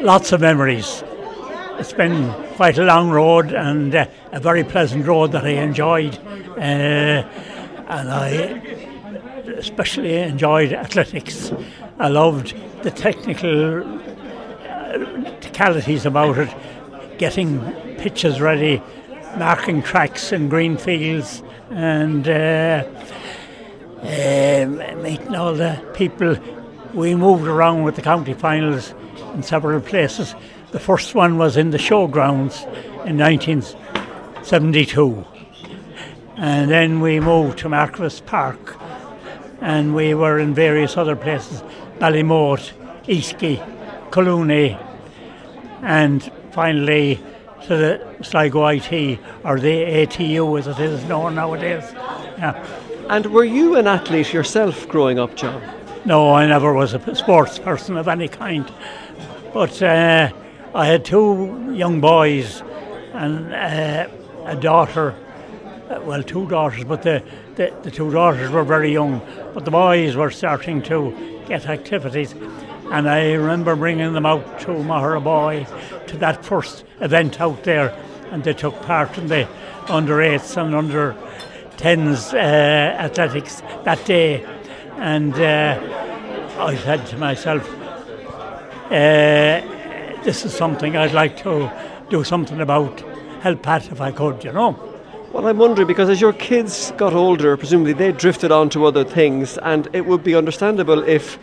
lots of memories. It's been quite a long road and uh, a very pleasant road that I enjoyed. Uh, and I especially enjoyed athletics. I loved the technical technicalities about it, getting pitches ready, marking tracks in green fields, and uh, uh, meeting all the people. We moved around with the county finals in several places. The first one was in the showgrounds in 1972. And then we moved to Markievicz Park and we were in various other places Ballymote, Easkey, Collooney, and finally to the Sligo IT or the ATU as it is known nowadays. Yeah. And were you an athlete yourself growing up, John? No, I never was a sports person of any kind. But uh, I had two young boys and uh, a daughter. Uh, well, two daughters, but the, the, the two daughters were very young. But the boys were starting to get activities. And I remember bringing them out to Boy to that first event out there, and they took part in the under eights and under tens uh, athletics that day. And uh, I said to myself, uh, this is something I'd like to do something about, help Pat if I could, you know. Well, I'm wondering because as your kids got older, presumably they drifted on to other things, and it would be understandable if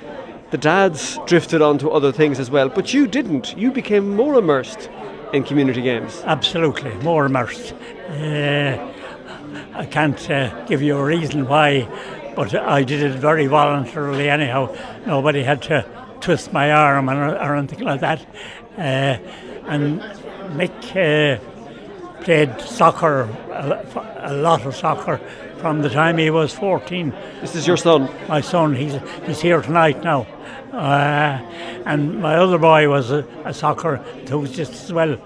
the dads drifted on to other things as well, but you didn't. You became more immersed in community games. Absolutely, more immersed. Uh, I can't uh, give you a reason why, but I did it very voluntarily anyhow. Nobody had to twist my arm or, or anything like that. Uh, and Mick uh, played soccer, a, a lot of soccer, from the time he was 14. This is your son? My son, he's, he's here tonight now. Uh, and my other boy was a, a soccer enthusiast as well.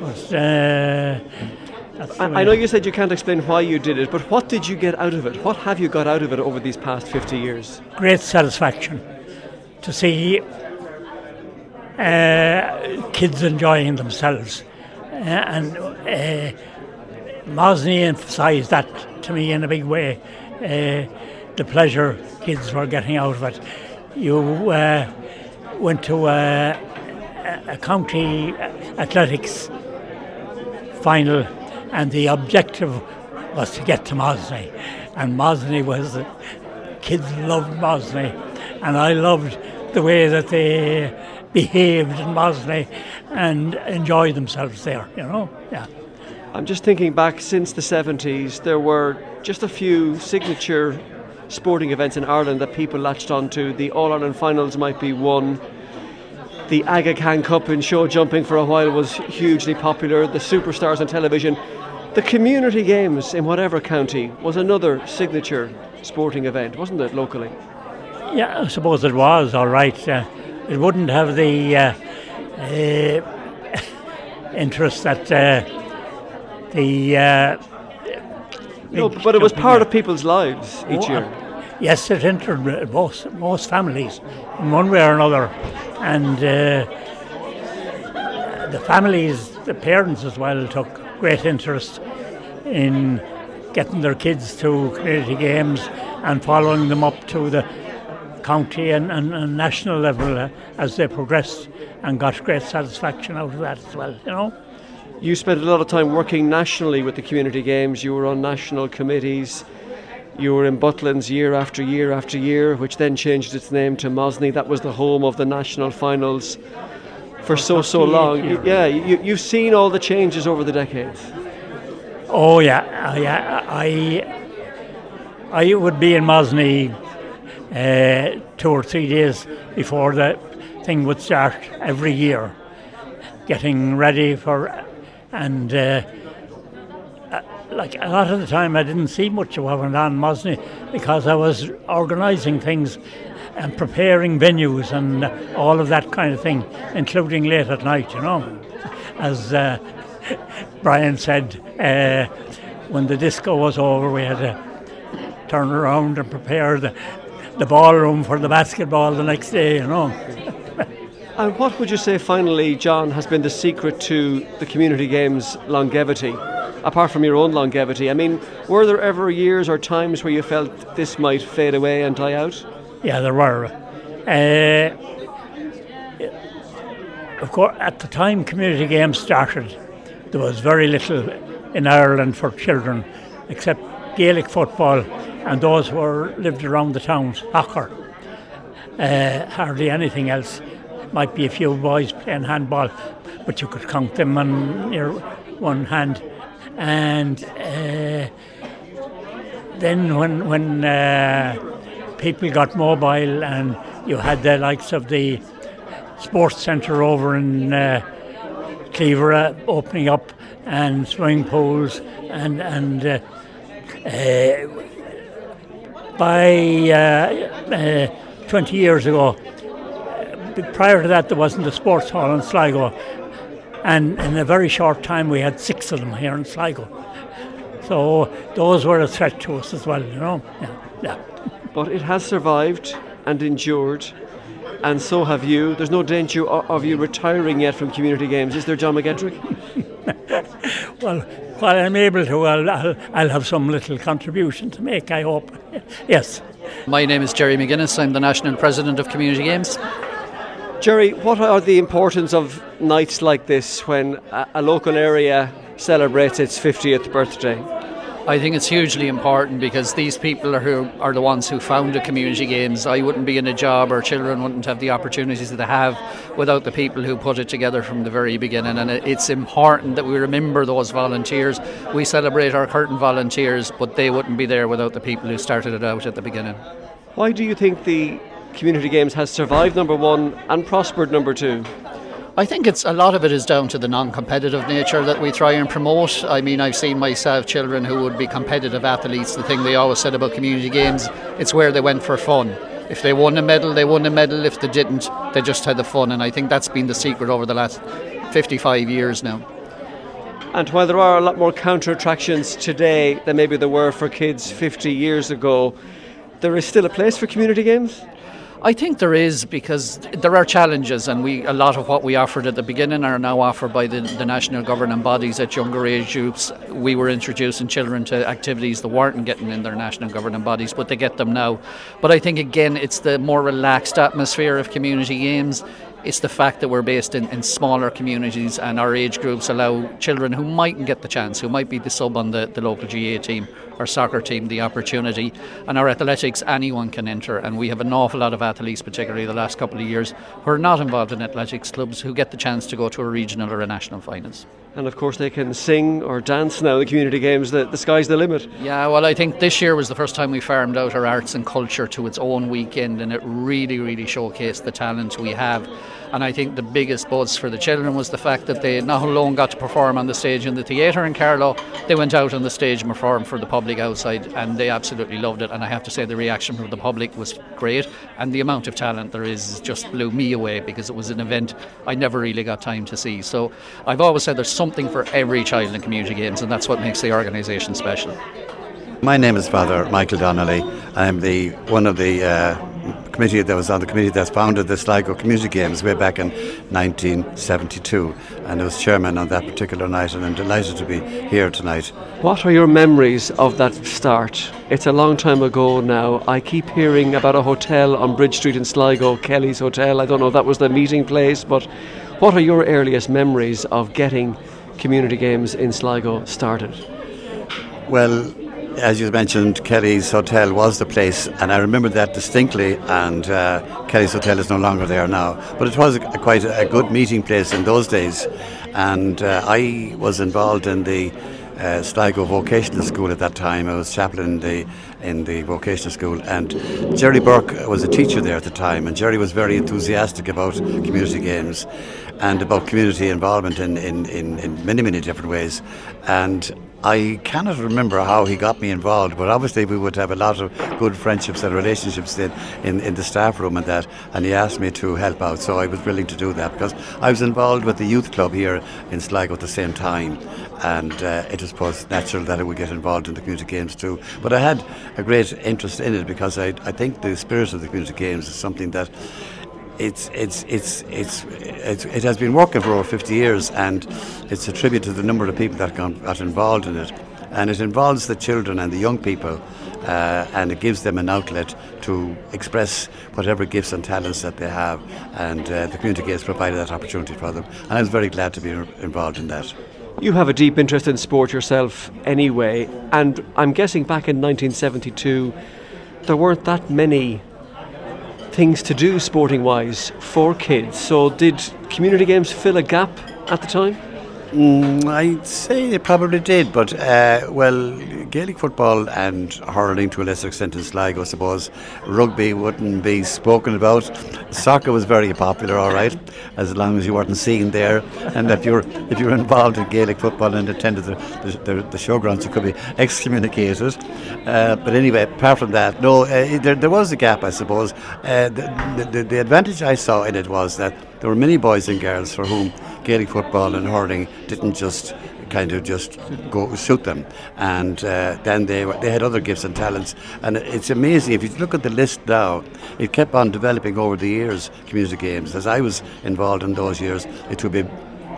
But, uh, I, I, know you said you can't explain why you did it, but what did you get out of it? What have you got out of it over these past 50 years? Great satisfaction to see uh, kids enjoying themselves. Uh, and uh, Mosney emphasised that to me in a big way. Uh, the pleasure kids were getting out of it. You uh, went to a, a county athletics final, and the objective was to get to Mosney. And Mosney was, kids loved Mosney, and I loved the way that they behaved in Mosney and enjoyed themselves there, you know, yeah. I'm just thinking back since the 70s, there were just a few signature sporting events in Ireland that people latched onto. The All Ireland finals might be one. The Aga Khan Cup in show jumping for a while was hugely popular. The superstars on television. The community games in whatever county was another signature sporting event, wasn't it, locally? Yeah, I suppose it was, all right. Uh, it wouldn't have the uh, uh, interest that uh, the. Uh, no, but it was part of people's lives each oh, year. Yes, it entered most most families in one way or another, and uh, the families, the parents as well, took great interest in getting their kids to community games and following them up to the county and, and, and national level uh, as they progressed and got great satisfaction out of that as well, you know. You spent a lot of time working nationally with the community games. You were on national committees. You were in Butlins year after year after year, which then changed its name to Mosney. That was the home of the national finals for so so long. Yeah, you, you've seen all the changes over the decades. Oh yeah, uh, yeah. I I would be in Mosney uh, two or three days before the thing would start every year, getting ready for and uh, uh, like a lot of the time I didn't see much of what went on in because I was organising things and preparing venues and all of that kind of thing, including late at night, you know. As uh, Brian said, uh, when the disco was over, we had to turn around and prepare the, the ballroom for the basketball the next day, you know. And what would you say, finally, John, has been the secret to the community games' longevity? Apart from your own longevity, I mean, were there ever years or times where you felt this might fade away and die out? Yeah, there were. Uh, of course, at the time community games started, there was very little in Ireland for children except Gaelic football and those who lived around the towns, soccer. Uh, hardly anything else. Might be a few boys playing handball, but you could count them on your one hand. And uh, then when when uh, people got mobile and you had the likes of the sports centre over in uh, Cleaver opening up and swimming pools and and uh, uh, by uh, uh, 20 years ago. Prior to that, there wasn't a sports hall in Sligo, and in a very short time, we had six of them here in Sligo. So those were a threat to us as well, you know. Yeah, yeah. But it has survived and endured, and so have you. There's no danger of you retiring yet from community games, is there, John McGettrick? well, while I'm able to, I'll, I'll, I'll have some little contribution to make, I hope. Yes. My name is Jerry McGuinness. I'm the National President of Community Games. Jerry, what are the importance of nights like this when a, a local area celebrates its 50th birthday? I think it's hugely important because these people are who are the ones who founded community games. I wouldn't be in a job, or children wouldn't have the opportunities that they have without the people who put it together from the very beginning. And it's important that we remember those volunteers. We celebrate our curtain volunteers, but they wouldn't be there without the people who started it out at the beginning. Why do you think the community games has survived number one and prospered number two? I think it's a lot of it is down to the non-competitive nature that we try and promote. I mean, I've seen myself children who would be competitive athletes. The thing they always said about community games, it's where they went for fun. If they won a medal, they won a medal. If they didn't, they just had the fun. And I think that's been the secret over the last 55 years now. And while there are a lot more counter attractions today than maybe there were for kids 50 years ago, there is still a place for community games? I think there is because there are challenges, and we a lot of what we offered at the beginning are now offered by the, the national governing bodies at younger age groups. We were introducing children to activities that weren't getting in their national governing bodies, but they get them now. But I think again, it's the more relaxed atmosphere of community games. It's the fact that we're based in, in smaller communities and our age groups allow children who mightn't get the chance, who might be the sub on the, the local GAA team or soccer team, the opportunity. And our athletics, anyone can enter. And we have an awful lot of athletes, particularly the last couple of years, who are not involved in athletics clubs who get the chance to go to a regional or a national finals. And of course, they can sing or dance now. The community games, the, the sky's the limit. Yeah, well, I think this year was the first time we farmed out our arts and culture to its own weekend, and it really, really showcased the talent we have. And I think the biggest buzz for the children was the fact that they not alone got to perform on the stage in the theatre in Carlow, they went out on the stage and performed for the public outside, and they absolutely loved it. And I have to say, the reaction from the public was great, and the amount of talent there is just blew me away because it was an event I never really got time to see. So I've always said there's something for every child in community games, and that's what makes the organisation special. My name is Father Michael Donnelly. I'm the one of the uh, committee that was on the committee that founded the Sligo Community Games way back in 1972, and I was chairman on that particular night, and I'm delighted to be here tonight. What are your memories of that start? It's a long time ago now. I keep hearing about a hotel on Bridge Street in Sligo, Kelly's Hotel. I don't know if that was the meeting place, but what are your earliest memories of getting community games in Sligo started? Well, as you mentioned, Kelly's Hotel was the place, and I remember that distinctly. And uh, Kelly's Hotel is no longer there now, but it was a, a, quite a, good meeting place in those days. And uh, I was involved in the uh, Sligo Vocational School at that time. I was chaplain in the in the vocational school, and Jerry Burke was a teacher there at the time. And Jerry was very enthusiastic about community games and about community involvement in, in, in, in many many different ways. And I cannot remember how he got me involved, but obviously we would have a lot of good friendships and relationships in, in, in, the staff room and that, and he asked me to help out, so I was willing to do that because I was involved with the youth club here in Sligo at the same time, and uh, it was supposed natural that I would get involved in the community games too. But I had a great interest in it because I, I think the spirit of the community games is something that it's, it's, it's, it's, it has been working for over 50 years, and it's a tribute to the number of people that got, got involved in it. And it involves the children and the young people, uh, and it gives them an outlet to express whatever gifts and talents that they have. And uh, the community has provided that opportunity for them. And I was very glad to be involved in that. You have a deep interest in sport yourself, anyway, and I'm guessing back in 1972 there weren't that many things to do sporting wise for kids. So, did community games fill a gap at the time? Mm, I'd say they probably did, but uh, well, Gaelic football and hurling to a lesser extent in Sligo, I suppose. Rugby wouldn't be spoken about. Soccer was very popular, all right, as long as you weren't seen there, and if you're if you're involved in Gaelic football and attended the the, the, the showgrounds, you could be excommunicated. Uh, but anyway, apart from that, no, uh, there, there was a gap, I suppose. Uh, the, the, the advantage I saw in it was that there were many boys and girls for whom Gaelic football and hurling didn't just kind of just go suit them. And uh, then they they had other gifts and talents. And it's amazing if you look at the list now. It kept on developing over the years. Community games. As I was involved in those years, it would be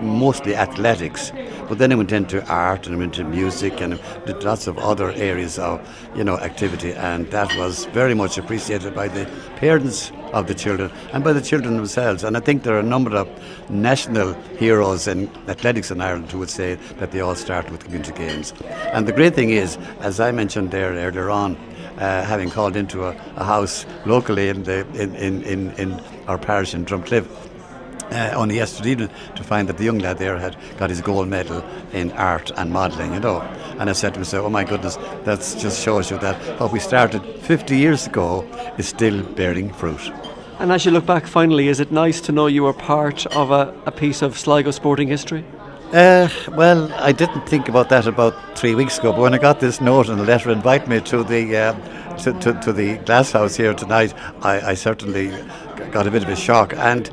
mostly athletics. But then I went into art and I went into music and did lots of other areas of you know activity, and that was very much appreciated by the parents of the children and by the children themselves. And I think there are a number of national heroes in athletics in Ireland who would say that they all start with community games. And the great thing is, as I mentioned there earlier on, uh, having called into a, a, house locally in, the, in, in, in, in our parish in Drumcliff, uh, only yesterday evening to find that the young lad there had got his gold medal in art and modelling, you know. And I said to myself, oh my goodness, that just shows you that what we started 50 years ago is still bearing fruit. And as you look back finally, is it nice to know you were part of a, a piece of Sligo sporting history? Uh, well, I didn't think about that about three weeks ago, but when I got this note and a letter inviting me to the uh, to, to, to, the glass house here tonight, I, I certainly got a bit of a shock. And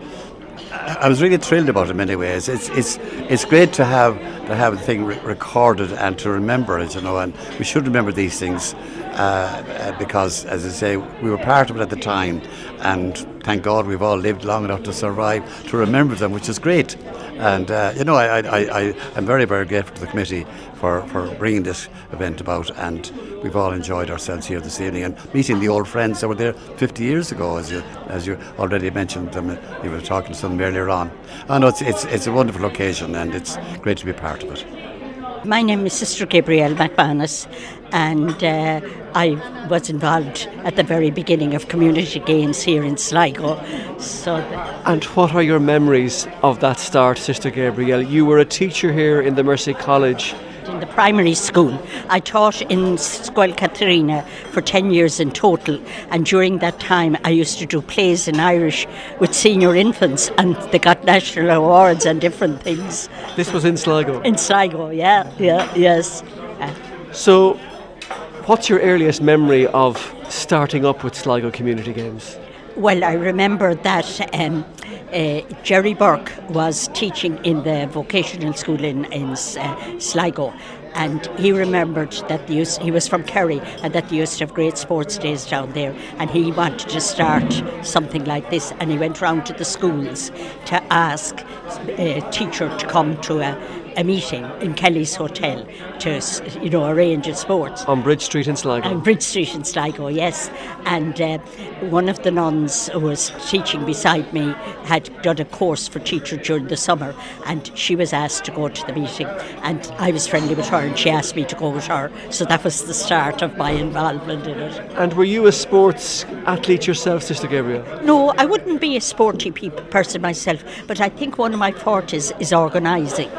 I was really thrilled about it in many ways. It's it's it's great to have to have the thing re- recorded and to remember it, you know. And we should remember these things uh, because, as I say, we were part of it at the time, and thank God we've all lived long enough to survive to remember them, which is great. And uh, you know, I, I, I, am very, very grateful to the committee for, for bringing this event about, and we've all enjoyed ourselves here this evening and meeting the old friends that were there 50 years ago, as you as you already mentioned. Them, you were talking to them earlier on. I know it's, it's it's a wonderful occasion, and it's great to be part of it. My name is Sister Gabrielle McManus, and uh, I was involved at the very beginning of community games here in Sligo. So, and what are your memories of that start, Sister Gabrielle? You were a teacher here in the Mercy College in the primary school. I taught in Scoil Catharina for 10 years in total, and during that time I used to do plays in Irish with senior infants, and they got national awards and different things. This was in Sligo? In Sligo, yeah, yeah, yes. So, what's your earliest memory of starting up with Sligo Community Games? Well, I remember that um, uh, Jerry Burke was teaching in the vocational school in, in uh, Sligo, and he remembered that he was from Kerry and that they used to have great sports days down there, and he wanted to start something like this, and he went round to the schools to ask a teacher to come to a a meeting in Kelly's Hotel to, you know, arrange a sports. On Bridge Street in Sligo? On Bridge Street in Sligo, yes. And uh, one of the nuns who was teaching beside me had done a course for teacher during the summer and she was asked to go to the meeting and I was friendly with her and she asked me to go with her. So that was the start of my involvement in it. And were you a sports athlete yourself, Sister Gabrielle? No, I wouldn't be a sporty person myself, but I think one of my fortes is organising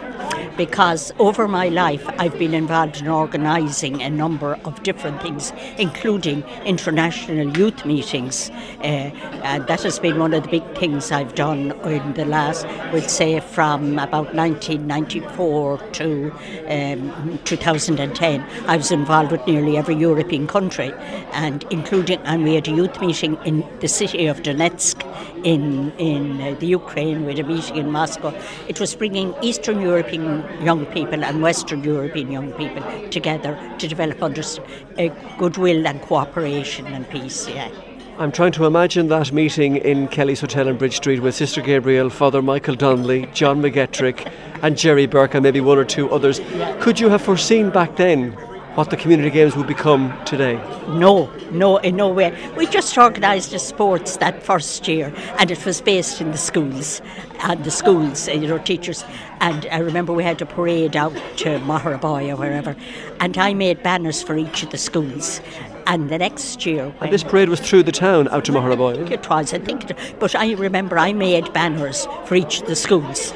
because over my life I've been involved in organising a number of different things, including international youth meetings. Uh, and that has been one of the big things I've done in the last, we'll say, from about 1994 to um, 2010. I was involved with nearly every European country, and including, and we had a youth meeting in the city of Donetsk in in uh, the Ukraine. We had a meeting in Moscow. It was bringing Eastern European young people and Western European young people together to develop under, uh, goodwill and cooperation and peace. Yeah. I'm trying to imagine that meeting in Kelly's Hotel in Bridge Street with Sister Gabrielle, Father Michael Donnelly, John McGettrick, and Jerry Burke, and maybe one or two others. Could you have foreseen back then what the community games would become today? No, no, in no way. We just organised the sports that first year, and it was based in the schools, and the schools, you know, teachers. And I remember we had a parade out to Magheraboy or wherever, and I made banners for each of the schools. And the next year, and this parade was through the town out to Magheraboy. It was, I think, but I remember I made banners for each of the schools.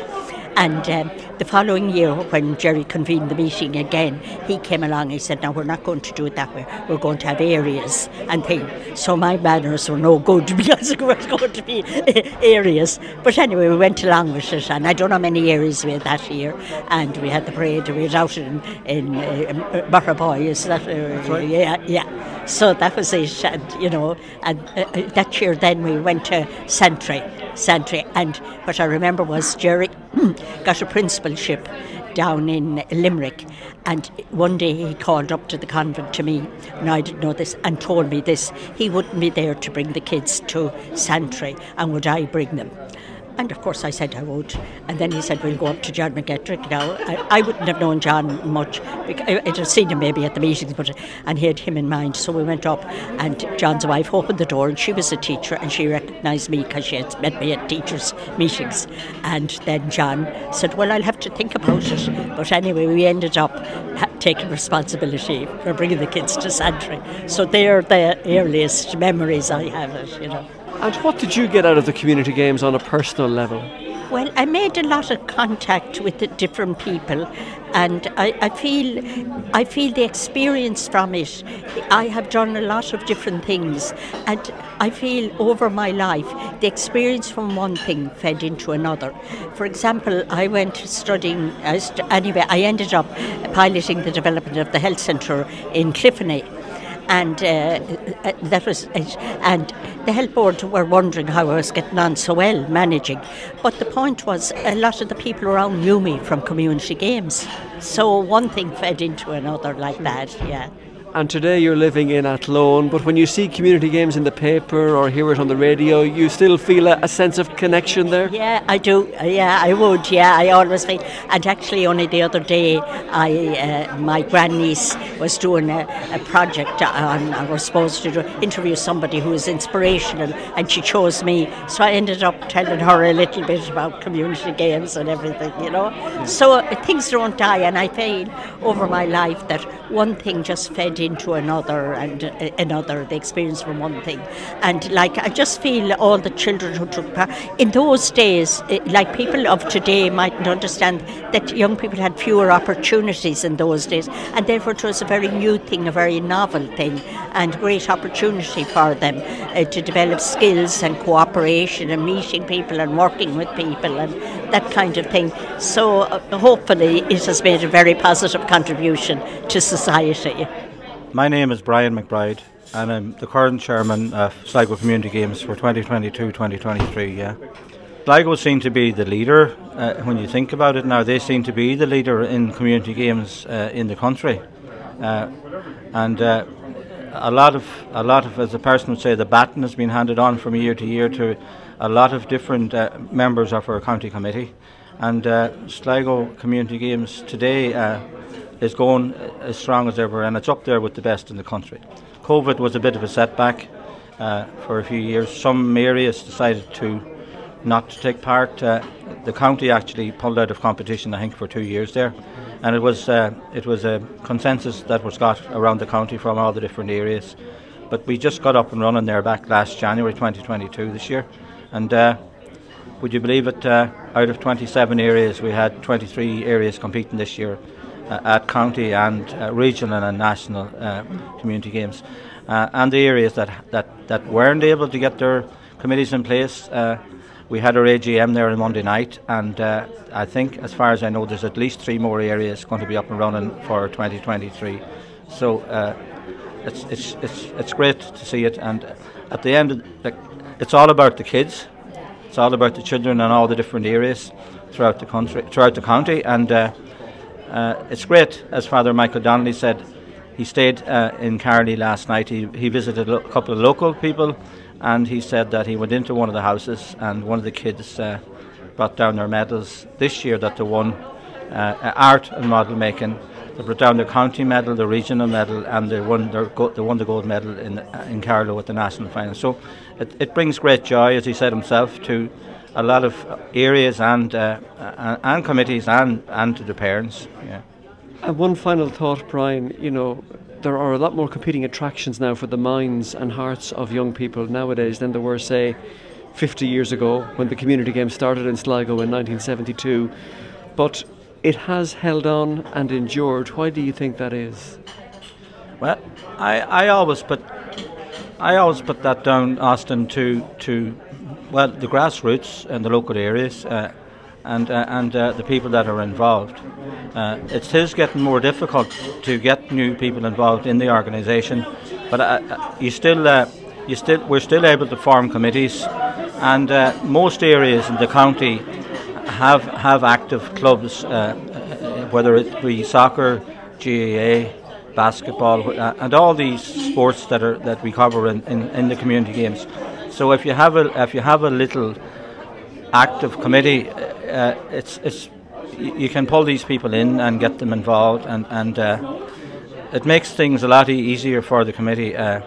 And um, the following year, when Jerry convened the meeting again, he came along. He said, "Now we're not going to do it that way. We're going to have areas and things." So my manners were no good because it was going to be areas. But anyway, we went along with it, and I don't know how many areas we had that year. And we had the parade. We had out in in uh, Magheraboy. Is that? Uh, right. Yeah, yeah. So that was it, and you know, and uh, uh that year then we went to Santry, Santry, and what I remember was Jerry got a principalship down in Limerick. And one day he called up to the convent to me, and I didn't know this, and told me this. He wouldn't be there to bring the kids to Santry, and would I bring them? And of course, I said I would. And then he said, We'll go up to John McGettrick now. I, I wouldn't have known John much. I'd have seen him maybe at the meetings, but and he had him in mind. So we went up, and John's wife opened the door, and she was a teacher, and she recognised me because she had met me at teachers' meetings. And then John said, Well, I'll have to think about it. But anyway, we ended up taking responsibility for bringing the kids to Santry. So they're the earliest memories I have of you know. And what did you get out of the community games on a personal level? Well, I made a lot of contact with different people, and I, I, feel I feel the experience from it. I have done a lot of different things, and I feel over my life the experience from one thing fed into another. For example, I went studying. Anyway, I ended up piloting the development of the health centre in Cliffonay and uh, uh, that was it. And the health board were wondering how I was getting on so well managing. But the point was, a lot of the people around knew me from community games. So one thing fed into another like that, yeah and today you're living in Athlone, but when you see community games in the paper or hear it on the radio, you still feel a, a, sense of connection there? Yeah, I do. Yeah, I would. Yeah, I always feel. And actually, only the other day, I uh, my grandniece was doing a, a project on, I was supposed to do, interview somebody who was inspirational, and she chose me. So I ended up telling her a little bit about community games and everything, you know. Yeah. So uh, things don't die, and I feel over my life that one thing just fed into another and uh, another, the experience from one thing. And like, I just feel all the children who took part, in those days, uh, like people of today mightn't understand that young people had fewer opportunities in those days, and therefore it was a very new thing, a very novel thing, and great opportunity for them uh, to develop skills and cooperation and meeting people and working with people and that kind of thing. So uh, hopefully it has made a very positive contribution to society. My name is Brian McBride, and I'm the current chairman of Sligo Community Games for 2022-2023. Yeah, Sligo seem to be the leader uh, when you think about it. Now they seem to be the leader in community games uh, in the country, uh, and uh, a lot of a lot of, as a person would say, the baton has been handed on from year to year to a lot of different uh, members of our county committee, and uh, Sligo Community Games today is going as strong as ever, and it's up there with the best in the country. COVID was a bit of a setback uh, for a few years. Some areas decided to not to take part. Uh, the county actually pulled out of competition, I think, for two years there, and it was uh, it was a consensus that was got around the county from all the different areas. But we just got up and running there back last January 2022 this year, and uh, would you believe it? Uh, out of 27 areas, we had 23 areas competing this year at county and uh, regional and national uh, community games. and the areas that, that, that weren't able to get their committees in place, we had our AGM there on Monday night, and uh, I think, as far as I know, there's at least three more areas going to be up and running for 2023. So uh, it's, it's, it's, it's great to see it, and at the end, the, it's all about the kids. It's all about the children in all the different areas throughout the country, throughout the county, and uh, uh, it's great, as Father Michael Donnelly said. He stayed uh, in Carley last night. He, he visited a couple of local people and he said that he went into one of the houses and one of the kids uh, brought down their medals this year that they won uh, art and model making. They brought down the county medal, the regional medal, and they won, their go- they won the gold medal in, in Carlow at the national final. So it, it brings great joy, as he said himself, to a lot of areas and uh, and, and committees and, and to the parents. Yeah. And one final thought, Brian. You know, there are a lot more competing attractions now for the minds and hearts of young people nowadays than there were, say, 50 years ago when the community game started in Sligo in 1972. But it has held on and endured. Why do you think that is? Well, I, I always put I always put that down, Austin, to to well the grassroots and the local areas. Uh, and uh, and uh, the people that are involved. Uh, it is getting more difficult to get new people involved in the organisation, but uh, uh, you still you still we're still able to form committees, and most areas in the county have have active clubs, whether it be soccer, GAA. Basketball and all these sports that are that we cover in, in, in the community games. So if you have a if you have a little active committee, uh, it's it's you can pull these people in and get them involved, and and uh, it makes things a lot easier for the committee. Uh,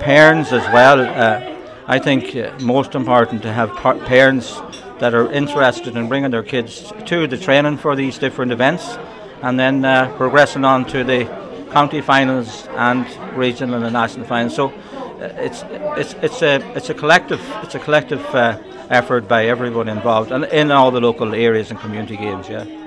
parents as well. Uh, I think uh, most important to have par- parents that are interested in bringing their kids to the training for these different events, and then uh, progressing on to the county finals and regional and national finals. So it's it's it's a it's a collective it's a collective uh, effort by everyone involved and in all the local areas and community games, yeah.